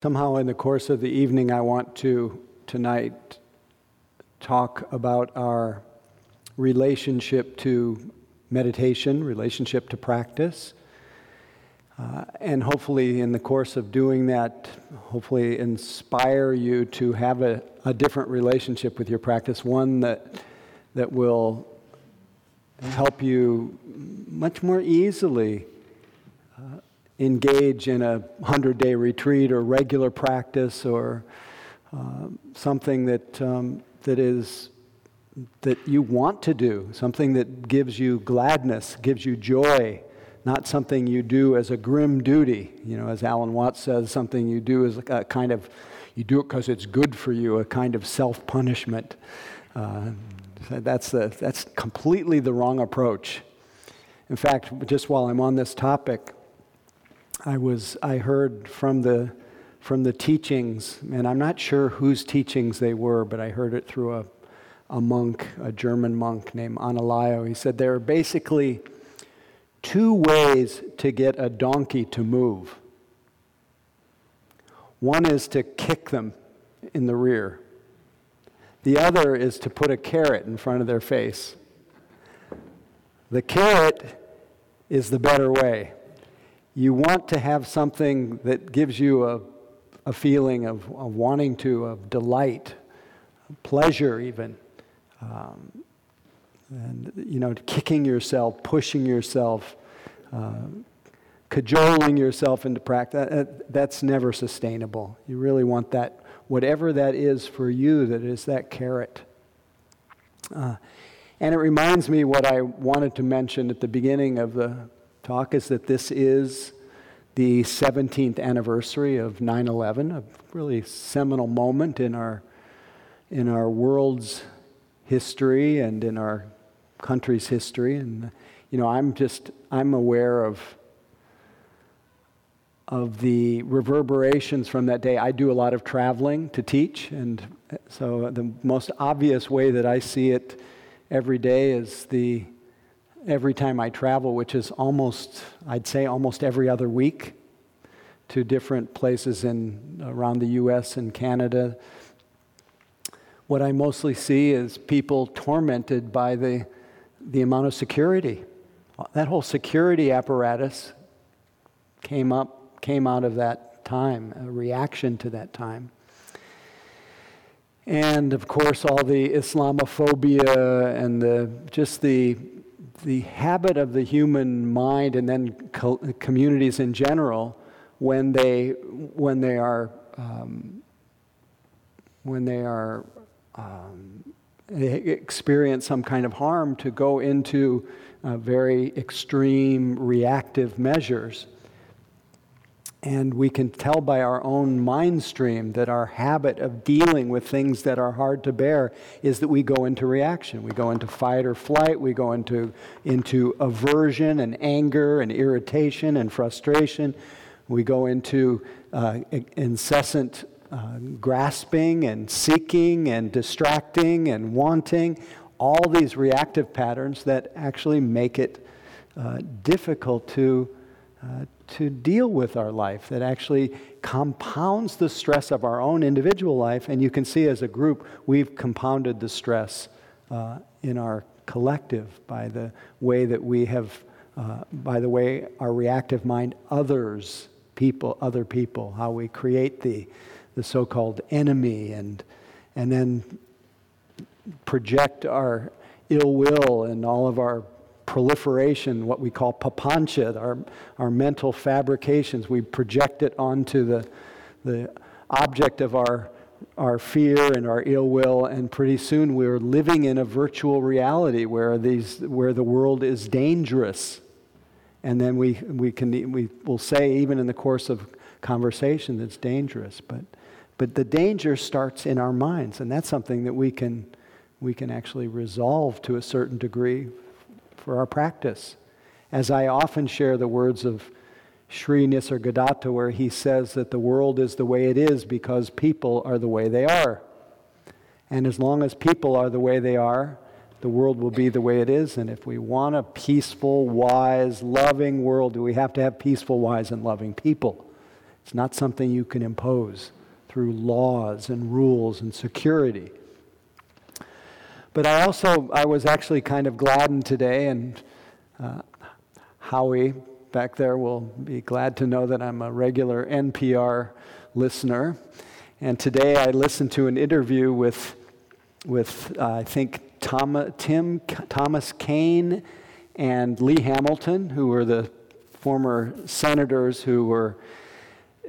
Somehow, in the course of the evening, I want to tonight talk about our relationship to meditation, relationship to practice. Uh, and hopefully, in the course of doing that, hopefully inspire you to have a, a different relationship with your practice, one that, that will help you much more easily engage in a 100 day retreat or regular practice or uh, something that, um, that is that you want to do, something that gives you gladness, gives you joy, not something you do as a grim duty. You know, as Alan Watts says, something you do as a kind of, you do it because it's good for you, a kind of self punishment. Uh, that's, that's completely the wrong approach. In fact, just while I'm on this topic, I was I heard from the from the teachings, and I'm not sure whose teachings they were, but I heard it through a, a monk, a German monk named Analayo. He said there are basically two ways to get a donkey to move. One is to kick them in the rear. The other is to put a carrot in front of their face. The carrot is the better way you want to have something that gives you a, a feeling of, of wanting to, of delight, pleasure even. Um, and, you know, kicking yourself, pushing yourself, uh, cajoling yourself into practice, that, that's never sustainable. You really want that, whatever that is for you, that is that carrot. Uh, and it reminds me what I wanted to mention at the beginning of the talk is that this is the 17th anniversary of 9 11, a really seminal moment in our, in our world's history and in our country's history. And, you know, I'm just, I'm aware of, of the reverberations from that day. I do a lot of traveling to teach, and so the most obvious way that I see it every day is the every time I travel, which is almost, I'd say, almost every other week to different places in around the U.S. and Canada. What I mostly see is people tormented by the, the amount of security. That whole security apparatus came up, came out of that time, a reaction to that time. And of course, all the Islamophobia and the, just the the habit of the human mind and then co- communities in general when they when they are um, when they are um, they experience some kind of harm to go into uh, very extreme reactive measures and we can tell by our own mind stream that our habit of dealing with things that are hard to bear is that we go into reaction. We go into fight or flight. We go into, into aversion and anger and irritation and frustration. We go into uh, incessant uh, grasping and seeking and distracting and wanting. All these reactive patterns that actually make it uh, difficult to uh, to deal with our life that actually compounds the stress of our own individual life. And you can see as a group, we've compounded the stress uh, in our collective by the way that we have, uh, by the way our reactive mind others people, other people, how we create the, the so called enemy and, and then project our ill will and all of our proliferation, what we call papancha, our, our mental fabrications. We project it onto the, the object of our, our fear and our ill will, and pretty soon we're living in a virtual reality where, these, where the world is dangerous. And then we, we, can, we will say, even in the course of conversation, that it's dangerous. But, but the danger starts in our minds, and that's something that we can, we can actually resolve to a certain degree for our practice. As I often share the words of Sri Nisargadatta, where he says that the world is the way it is because people are the way they are. And as long as people are the way they are, the world will be the way it is. And if we want a peaceful, wise, loving world, do we have to have peaceful, wise, and loving people. It's not something you can impose through laws and rules and security. But I also, I was actually kind of gladdened today, and uh, Howie back there will be glad to know that I'm a regular NPR listener. And today I listened to an interview with, with uh, I think, Tom, Tim Thomas Kean and Lee Hamilton, who were the former senators who were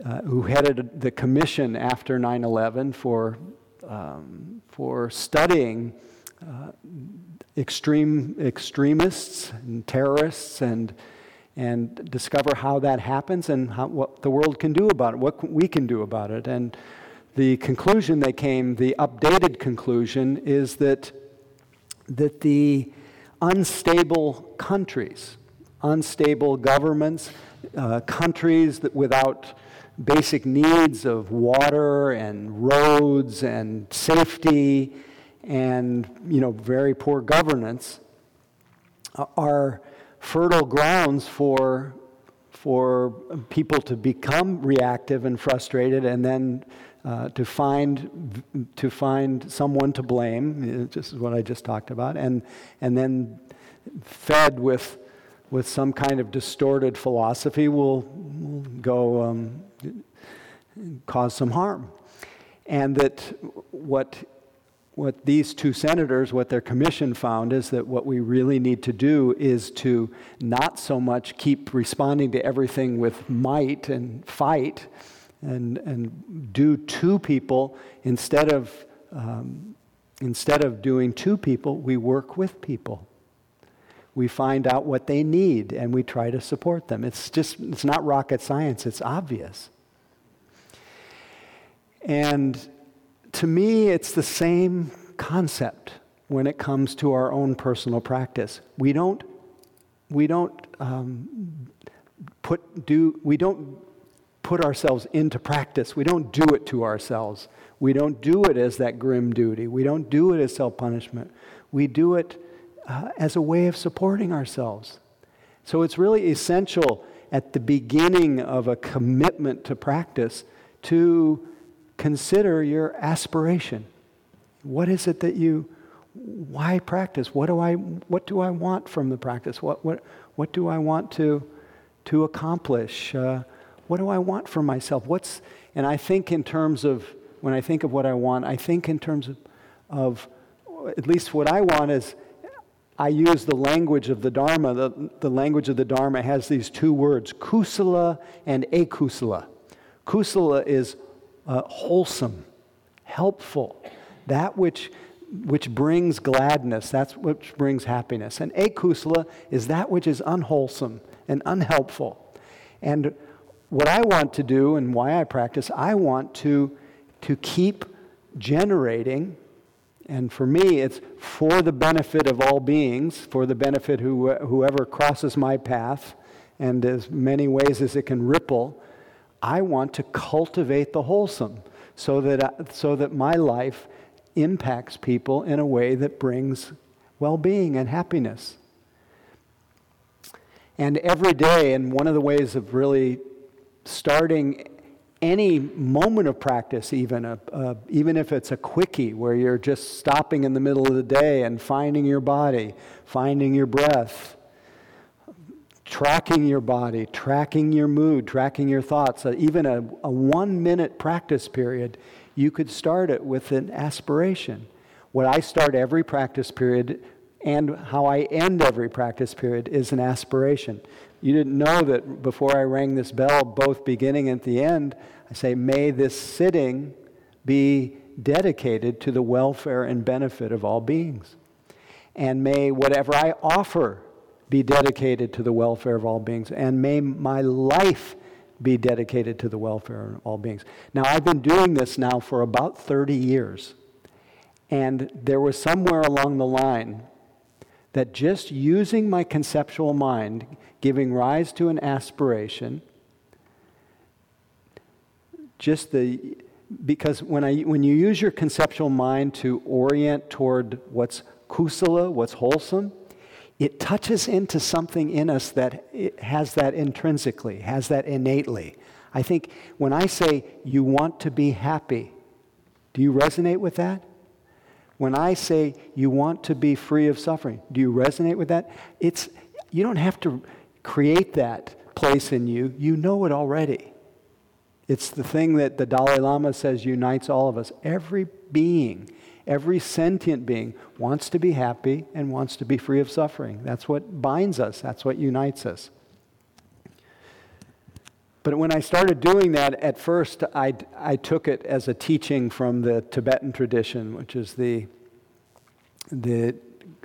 uh, who headed the commission after 9/11 for um, for studying uh, extreme extremists and terrorists and and discover how that happens and how, what the world can do about it, what we can do about it. And the conclusion they came, the updated conclusion, is that, that the unstable countries, unstable governments, uh, countries that without basic needs of water and roads and safety and you know very poor governance uh, are fertile grounds for for people to become reactive and frustrated and then uh, to find to find someone to blame just is what I just talked about and and then fed with with some kind of distorted philosophy will, will go um, cause some harm. And that what what these two senators, what their commission found is that what we really need to do is to not so much keep responding to everything with might and fight and, and do to people instead of, um, instead of doing to people, we work with people. We find out what they need and we try to support them. It's just, it's not rocket science, it's obvious. And to me, it's the same concept when it comes to our own personal practice. We don't, we don't um, put do we don't put ourselves into practice. We don't do it to ourselves. We don't do it as that grim duty. We don't do it as self punishment. We do it uh, as a way of supporting ourselves. So it's really essential at the beginning of a commitment to practice to consider your aspiration. What is it that you, why practice? What do I, what do I want from the practice? What, what, what do I want to, to accomplish? Uh, what do I want for myself? What's, and I think in terms of, when I think of what I want, I think in terms of, of at least what I want is, I use the language of the Dharma. The, the language of the Dharma has these two words, kusala and akusala. Kusala is uh, wholesome, helpful, that which, which brings gladness, that's which brings happiness. And akusala is that which is unwholesome and unhelpful. And what I want to do and why I practice, I want to, to keep generating, and for me, it's for the benefit of all beings, for the benefit who, whoever crosses my path, and as many ways as it can ripple, I want to cultivate the wholesome so that, uh, so that my life impacts people in a way that brings well being and happiness. And every day, and one of the ways of really starting any moment of practice, even, a, a, even if it's a quickie where you're just stopping in the middle of the day and finding your body, finding your breath, tracking your body, tracking your mood, tracking your thoughts, uh, even a, a one minute practice period, you could start it with an aspiration. What I start every practice period and how I end every practice period is an aspiration. You didn't know that before I rang this bell, both beginning and the end, I say, May this sitting be dedicated to the welfare and benefit of all beings. And may whatever I offer be dedicated to the welfare of all beings. And may my life be dedicated to the welfare of all beings. Now, I've been doing this now for about 30 years. And there was somewhere along the line that just using my conceptual mind, giving rise to an aspiration, just the because when I when you use your conceptual mind to orient toward what's kusala, what's wholesome, it touches into something in us that has that intrinsically, has that innately. I think when I say you want to be happy, do you resonate with that? When I say you want to be free of suffering, do you resonate with that? It's, you don't have to create that place in you, you know it already. It's the thing that the Dalai Lama says unites all of us. Every being, every sentient being wants to be happy and wants to be free of suffering. That's what binds us, that's what unites us. But when I started doing that, at first I, I took it as a teaching from the Tibetan tradition, which is the, the,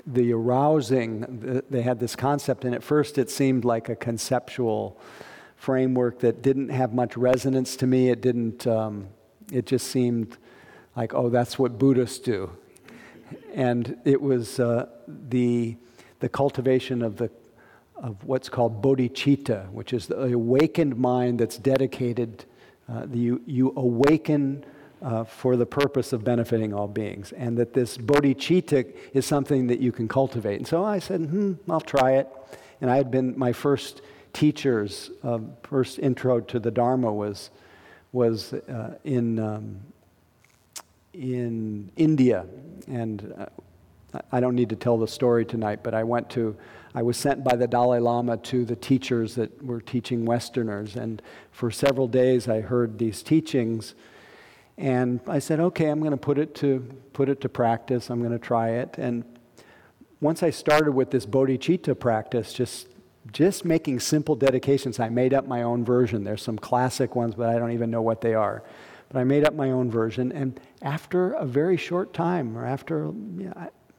the arousing. They had this concept, and at first it seemed like a conceptual framework that didn't have much resonance to me. It didn't, um, it just seemed like, oh, that's what Buddhists do. And it was uh, the, the cultivation of the of what's called bodhicitta, which is the awakened mind that's dedicated. Uh, you, you awaken uh, for the purpose of benefiting all beings, and that this bodhicitta is something that you can cultivate. And so I said, hmm, I'll try it. And I had been, my first teachers, uh, first intro to the Dharma was, was uh, in, um, in India. And uh, I don't need to tell the story tonight, but I went to I was sent by the Dalai Lama to the teachers that were teaching Westerners. And for several days, I heard these teachings. And I said, okay, I'm going to put it to, put it to practice. I'm going to try it. And once I started with this bodhicitta practice, just, just making simple dedications, I made up my own version. There's some classic ones, but I don't even know what they are. But I made up my own version. And after a very short time, or after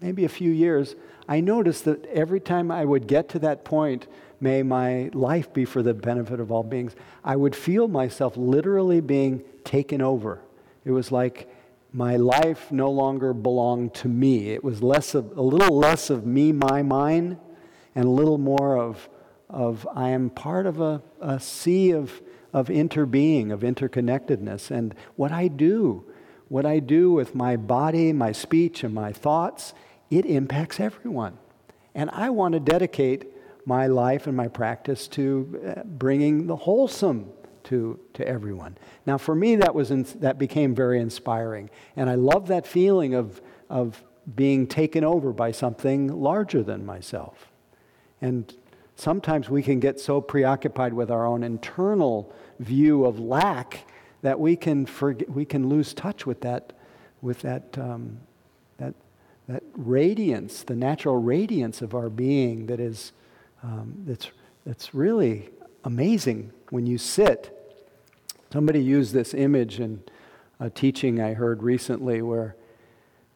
maybe a few years, I noticed that every time I would get to that point, may my life be for the benefit of all beings, I would feel myself literally being taken over. It was like my life no longer belonged to me. It was less of, a little less of me, my, mine, and a little more of, of I am part of a, a sea of, of interbeing, of interconnectedness. And what I do, what I do with my body, my speech, and my thoughts it impacts everyone. And I want to dedicate my life and my practice to uh, bringing the wholesome to, to everyone. Now, for me, that, was in, that became very inspiring. And I love that feeling of, of being taken over by something larger than myself. And sometimes we can get so preoccupied with our own internal view of lack that we can, forget, we can lose touch with that, with that, um, that that radiance, the natural radiance of our being that is um, that's, that's really amazing when you sit. Somebody used this image in a teaching I heard recently where,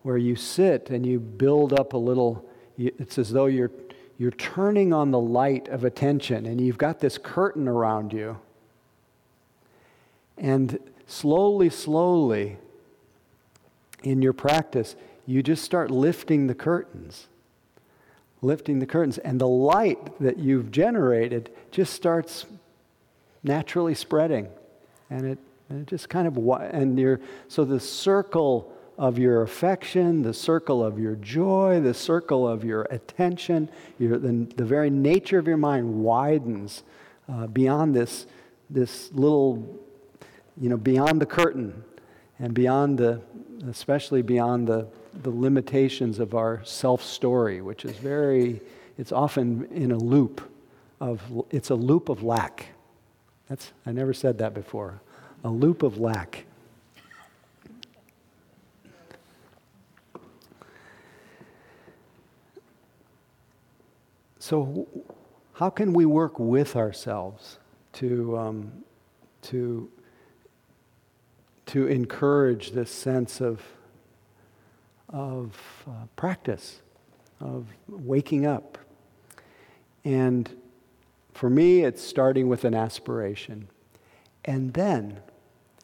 where you sit and you build up a little, it's as though you're, you're turning on the light of attention and you've got this curtain around you. And slowly, slowly, in your practice, you just start lifting the curtains. Lifting the curtains, and the light that you've generated just starts naturally spreading. And it, and it just kind of, and you're, so the circle of your affection, the circle of your joy, the circle of your attention, your, the, the very nature of your mind widens uh, beyond this, this little, you know, beyond the curtain and beyond the, especially beyond the, the limitations of our self story, which is very, it's often in a loop of, it's a loop of lack. That's, I never said that before. A loop of lack. So, how can we work with ourselves to, um, to, to encourage this sense of of uh, practice, of waking up. And for me, it's starting with an aspiration. And then,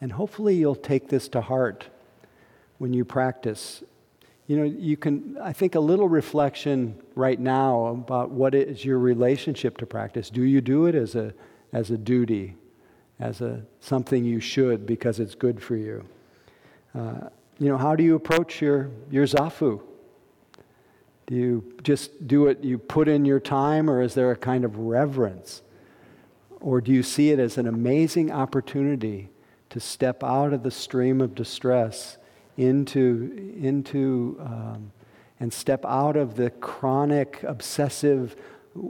and hopefully you'll take this to heart when you practice. You know, you can, I think, a little reflection right now about what is your relationship to practice. Do you do it as a, as a duty, as a something you should because it's good for you? Uh, you know, how do you approach your, your zafu? Do you just do it, you put in your time, or is there a kind of reverence? Or do you see it as an amazing opportunity to step out of the stream of distress into, into um, and step out of the chronic, obsessive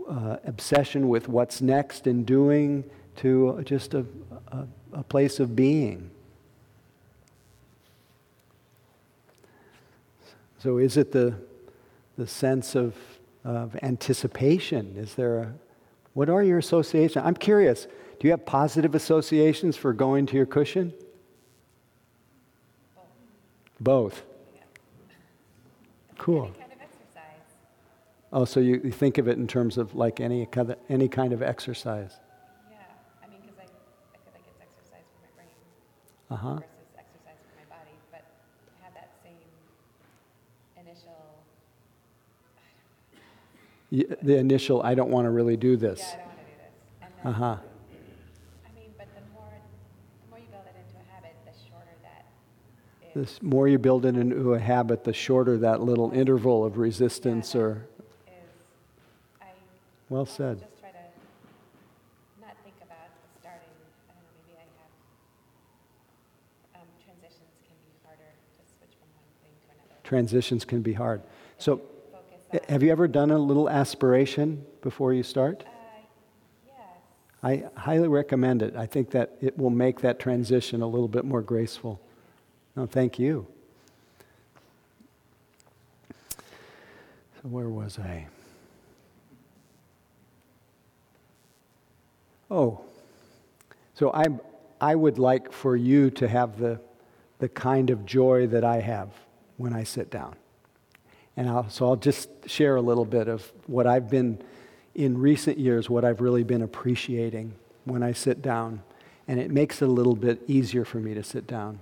uh, obsession with what's next and doing to just a, a, a place of being? So, is it the, the sense of, of anticipation? Is there a, what are your associations? I'm curious, do you have positive associations for going to your cushion? Both. Cool. Kind of oh, so you, you, think of it in terms of like any kind of, any kind of exercise? Yeah, I mean, because I, I feel like it's exercise for my brain uh-huh. versus exercise for my body, but have that same initial. the initial, I don't want to really do this. Yeah, I don't want to do this. uh huh. The more you build it into a habit, the shorter that little interval of resistance yeah, or. I, well said. Just try to not think about starting. I don't know, maybe I have um, transitions can be harder to switch from one thing to another. Transitions can be hard. So, have you ever done a little aspiration before you start? Uh, yes. I highly recommend it. I think that it will make that transition a little bit more graceful. No, thank you. So, where was I? Oh, so I, I would like for you to have the, the kind of joy that I have when I sit down. And I'll, so I'll just share a little bit of what I've been, in recent years, what I've really been appreciating when I sit down. And it makes it a little bit easier for me to sit down.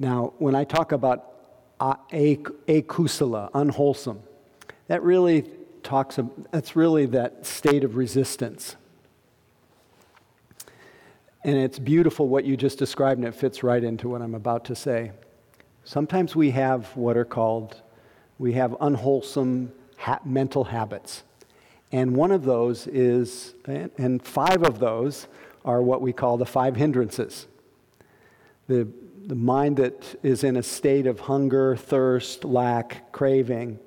Now, when I talk about akusala, unwholesome, that really talks, that's really that state of resistance. And it's beautiful what you just described, and it fits right into what I'm about to say. Sometimes we have what are called, we have unwholesome ha- mental habits. And one of those is, and five of those are what we call the five hindrances. The the mind that is in a state of hunger, thirst, lack, craving,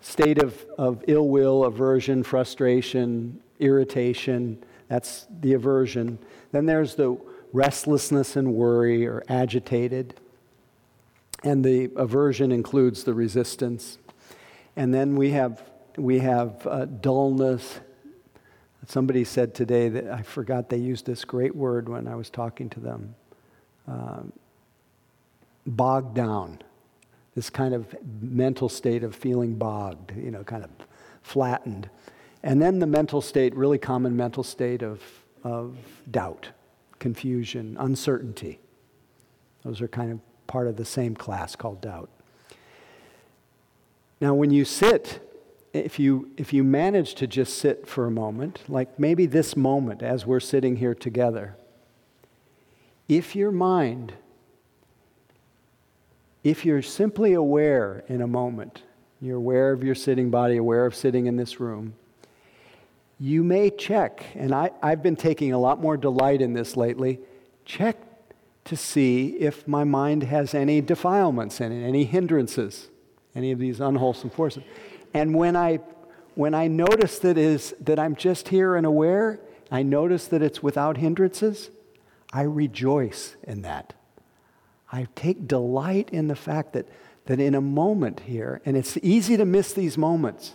state of, of ill will, aversion, frustration, irritation. That's the aversion. Then there's the restlessness and worry or agitated. And the aversion includes the resistance. And then we have, we have uh, dullness. Somebody said today that I forgot they used this great word when I was talking to them. Um, bogged down, this kind of mental state of feeling bogged, you know, kind of flattened. And then the mental state, really common mental state of, of doubt, confusion, uncertainty. Those are kind of part of the same class called doubt. Now, when you sit, if you, if you manage to just sit for a moment, like maybe this moment as we're sitting here together, if your mind if you're simply aware in a moment, you're aware of your sitting body, aware of sitting in this room, you may check, and I, I've been taking a lot more delight in this lately, check to see if my mind has any defilements in it, any hindrances, any of these unwholesome forces. And when I, when I notice that, is, that I'm just here and aware, I notice that it's without hindrances, I rejoice in that. I take delight in the fact that, that in a moment here, and it's easy to miss these moments,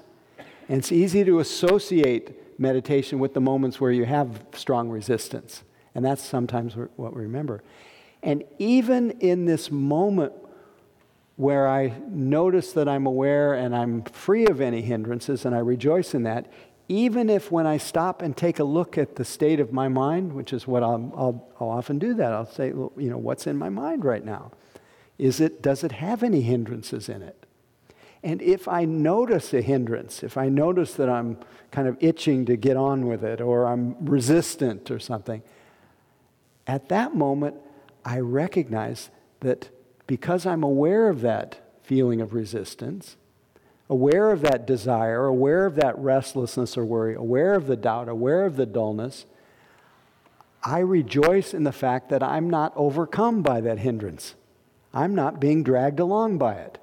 and it's easy to associate meditation with the moments where you have strong resistance. And that's sometimes what we remember. And even in this moment where I notice that I'm aware and I'm free of any hindrances and I rejoice in that, even if when I stop and take a look at the state of my mind, which is what I'll, I'll, I'll often do that, I'll say, well, you know, what's in my mind right now? Is it, does it have any hindrances in it? And if I notice a hindrance, if I notice that I'm kind of itching to get on with it or I'm resistant or something, at that moment, I recognize that because I'm aware of that feeling of resistance, aware of that desire, aware of that restlessness or worry, aware of the doubt, aware of the dullness, I rejoice in the fact that I'm not overcome by that hindrance. I'm not being dragged along by it.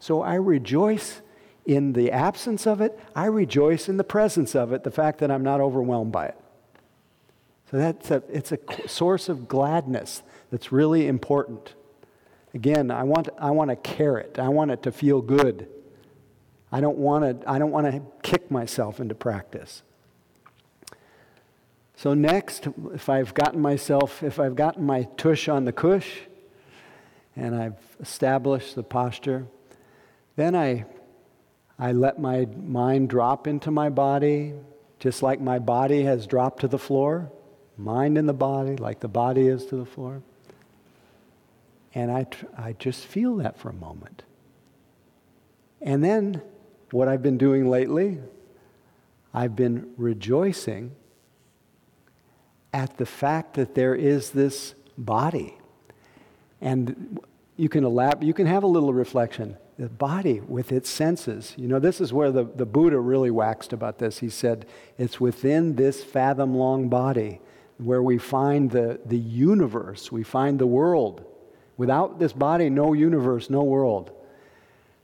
So I rejoice in the absence of it. I rejoice in the presence of it, the fact that I'm not overwhelmed by it. So that's a, it's a source of gladness that's really important. Again, I want, I want a carrot. I want it to feel good. I don't want to, I don't want to kick myself into practice. So next, if I've gotten myself, if I've gotten my tush on the cush, and I've established the posture, then I, I let my mind drop into my body, just like my body has dropped to the floor, mind in the body, like the body is to the floor. And I, I just feel that for a moment. And then, what I've been doing lately, I've been rejoicing at the fact that there is this body. And you can elab- you can have a little reflection. The body with its senses. You know, this is where the, the Buddha really waxed about this. He said, it's within this fathom long body where we find the, the universe, we find the world. Without this body, no universe, no world.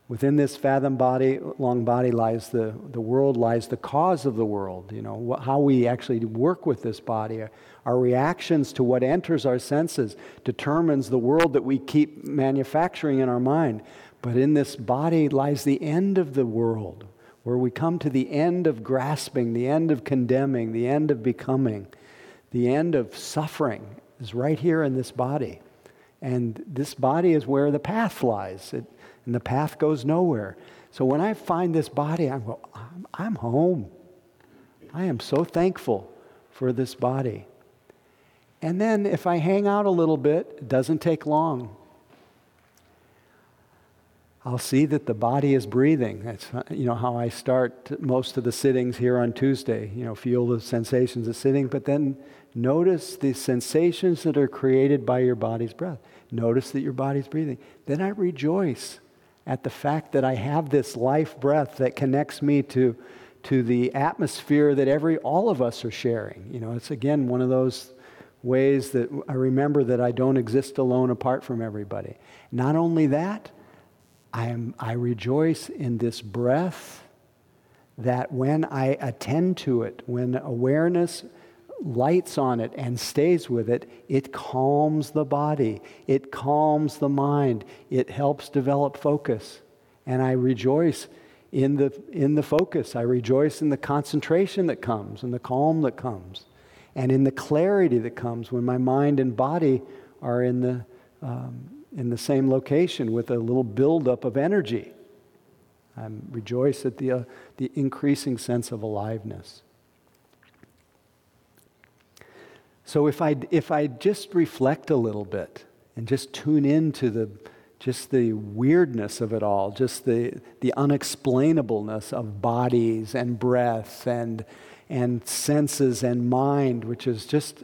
Within this fathom body, long body lies the, the world, lies the cause of the world. You know, how we actually work with this body. Our reactions to what enters our senses determines the world that we keep manufacturing in our mind. But in this body lies the end of the world, where we come to the end of grasping, the end of condemning, the end of becoming, the end of suffering is right here in this body. And this body is where the path lies. It, and the path goes nowhere. So when I find this body, I'm, I'm, I'm home. I am so thankful for this body. And then if I hang out a little bit, it doesn't take long. I'll see that the body is breathing. That's you know how I start most of the sittings here on Tuesday. You know, feel the sensations of sitting, but then notice the sensations that are created by your body's breath. Notice that your body's breathing. Then I rejoice at the fact that I have this life breath that connects me to, to the atmosphere that every, all of us are sharing. You know, it's again one of those ways that I remember that I don't exist alone apart from everybody. Not only that, I, am, I rejoice in this breath that when I attend to it, when awareness lights on it and stays with it, it calms the body, it calms the mind, it helps develop focus. And I rejoice in the, in the focus. I rejoice in the concentration that comes and the calm that comes and in the clarity that comes when my mind and body are in the, um, in the same location with a little buildup of energy. I rejoice at the, uh, the increasing sense of aliveness. So if I, if I just reflect a little bit and just tune into the, just the weirdness of it all, just the, the unexplainableness of bodies and breath and, and senses and mind, which is just,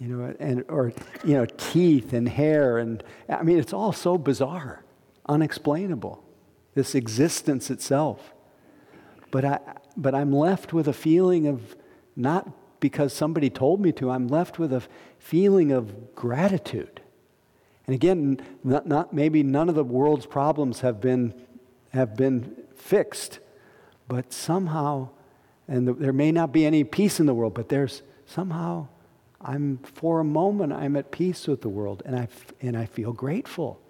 you know, and, or, you know, teeth and hair. And I mean, it's all so bizarre, unexplainable, this existence itself. But, I, but I'm left with a feeling of not because somebody told me to, I'm left with a feeling of gratitude. And again, not, not, maybe none of the world's problems have been, have been fixed, but somehow, and the, there may not be any peace in the world, but there's somehow, I'm, for a moment, I'm at peace with the world, and I, and I feel grateful.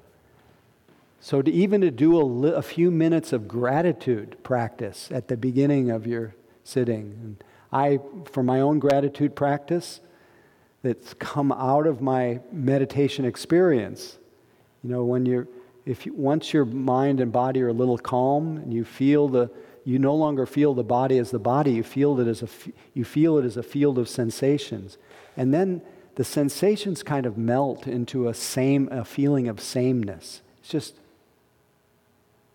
So, to even to do a, li- a few minutes of gratitude practice at the beginning of your sitting, and I, for my own gratitude practice, that's come out of my meditation experience. You know, when you're, if you, once your mind and body are a little calm and you feel the, you no longer feel the body as the body, you feel it as a, you feel it as a field of sensations. And then the sensations kind of melt into a same, a feeling of sameness. It's just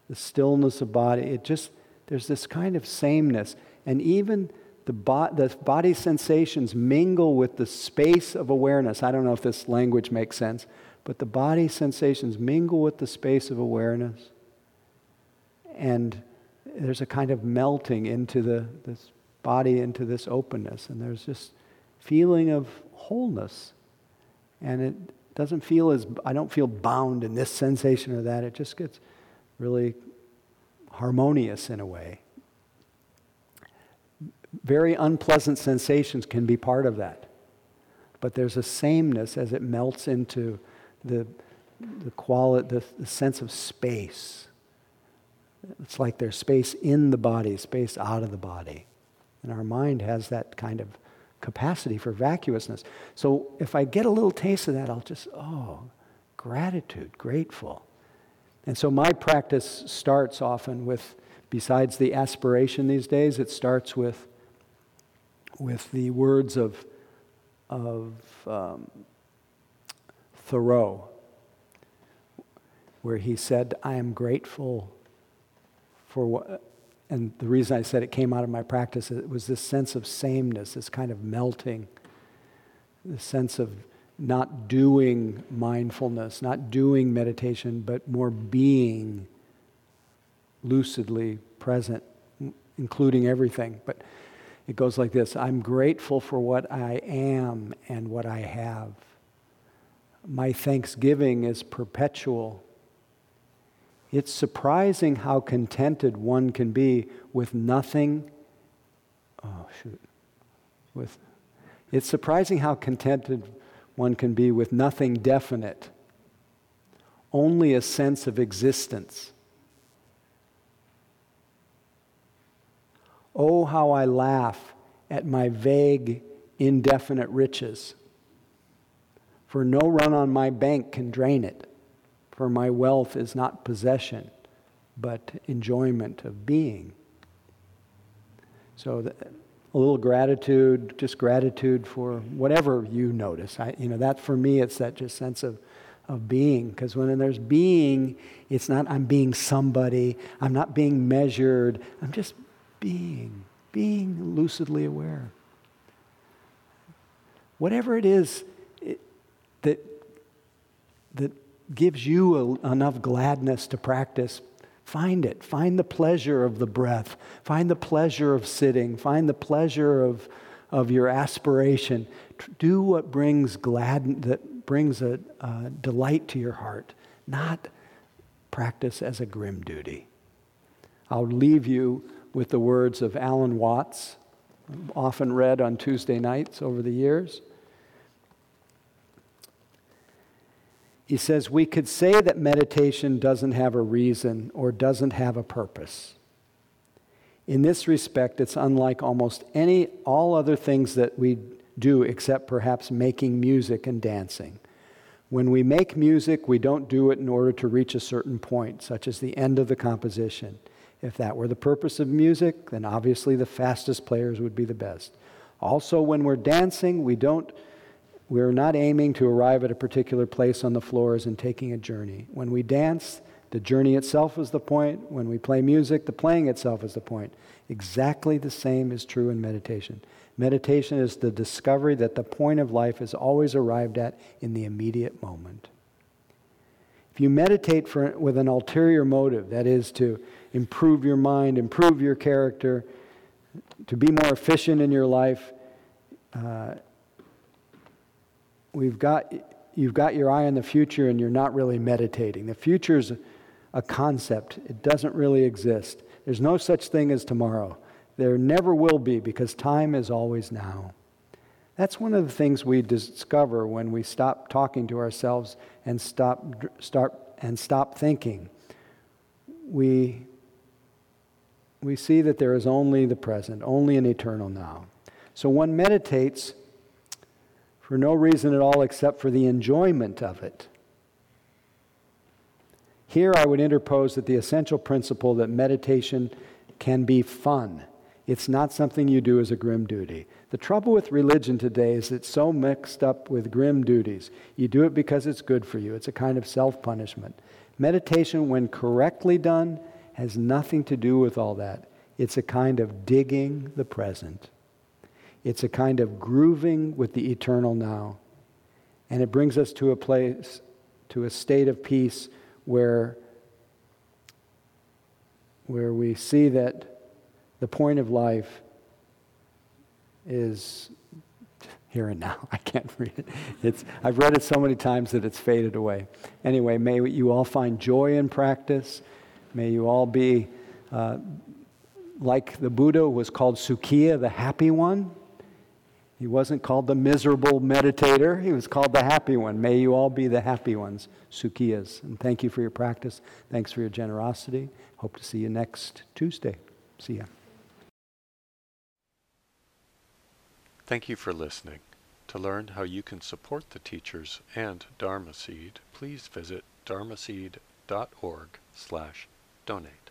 the stillness of body. It just, there's this kind of sameness. And even the, bo- the body sensations mingle with the space of awareness. I don't know if this language makes sense, but the body sensations mingle with the space of awareness. And there's a kind of melting into the this body, into this openness. And there's just feeling of wholeness. And it doesn't feel as, I don't feel bound in this sensation or that. It just gets really harmonious in a way. Very unpleasant sensations can be part of that. But there's a sameness as it melts into the, the, quality, the, the sense of space. It's like there's space in the body, space out of the body. And our mind has that kind of capacity for vacuousness. So if I get a little taste of that, I'll just, oh, gratitude, grateful. And so my practice starts often with, besides the aspiration these days, it starts with, with the words of, of um, Thoreau, where he said, I am grateful for what, and the reason I said it came out of my practice, it was this sense of sameness, this kind of melting, this sense of not doing mindfulness, not doing meditation, but more being lucidly present, including everything. But it goes like this I'm grateful for what I am and what I have. My thanksgiving is perpetual it's surprising how contented one can be with nothing. Oh, shoot. With, it's surprising how contented one can be with nothing definite, only a sense of existence. Oh, how I laugh at my vague, indefinite riches, for no run on my bank can drain it. For my wealth is not possession, but enjoyment of being. So, the, a little gratitude, just gratitude for whatever you notice. I, you know, that for me, it's that just sense of, of being. Because when there's being, it's not I'm being somebody, I'm not being measured, I'm just being, being lucidly aware. Whatever it is it, that, that gives you a, enough gladness to practice, find it. Find the pleasure of the breath. Find the pleasure of sitting. Find the pleasure of, of your aspiration. Do what brings glad, that brings a, a delight to your heart, not practice as a grim duty. I'll leave you with the words of Alan Watts, often read on Tuesday nights over the years. He says, We could say that meditation doesn't have a reason or doesn't have a purpose. In this respect, it's unlike almost any, all other things that we do except perhaps making music and dancing. When we make music, we don't do it in order to reach a certain point, such as the end of the composition. If that were the purpose of music, then obviously the fastest players would be the best. Also, when we're dancing, we don't we're not aiming to arrive at a particular place on the floors and taking a journey. When we dance, the journey itself is the point. When we play music, the playing itself is the point. Exactly the same is true in meditation. Meditation is the discovery that the point of life is always arrived at in the immediate moment. If you meditate for, with an ulterior motive, that is to improve your mind, improve your character, to be more efficient in your life, uh, we've got, you've got your eye on the future and you're not really meditating. The future is a concept, it doesn't really exist. There's no such thing as tomorrow. There never will be because time is always now. That's one of the things we discover when we stop talking to ourselves and stop, start, and stop thinking. We, we see that there is only the present, only an eternal now. So one meditates for no reason at all except for the enjoyment of it. Here I would interpose that the essential principle that meditation can be fun. It's not something you do as a grim duty. The trouble with religion today is it's so mixed up with grim duties. You do it because it's good for you, it's a kind of self punishment. Meditation, when correctly done, has nothing to do with all that. It's a kind of digging the present. It's a kind of grooving with the eternal now. And it brings us to a place, to a state of peace where, where we see that the point of life is here and now. I can't read it. It's, I've read it so many times that it's faded away. Anyway, may you all find joy in practice. May you all be uh, like the Buddha was called Sukhiya, the happy one. He wasn't called the miserable meditator, he was called the happy one. May you all be the happy ones, Sukhiyas. And thank you for your practice. Thanks for your generosity. Hope to see you next Tuesday. See ya. Thank you for listening. To learn how you can support the teachers and Dharma Seed, please visit dharmaseed.org slash donate.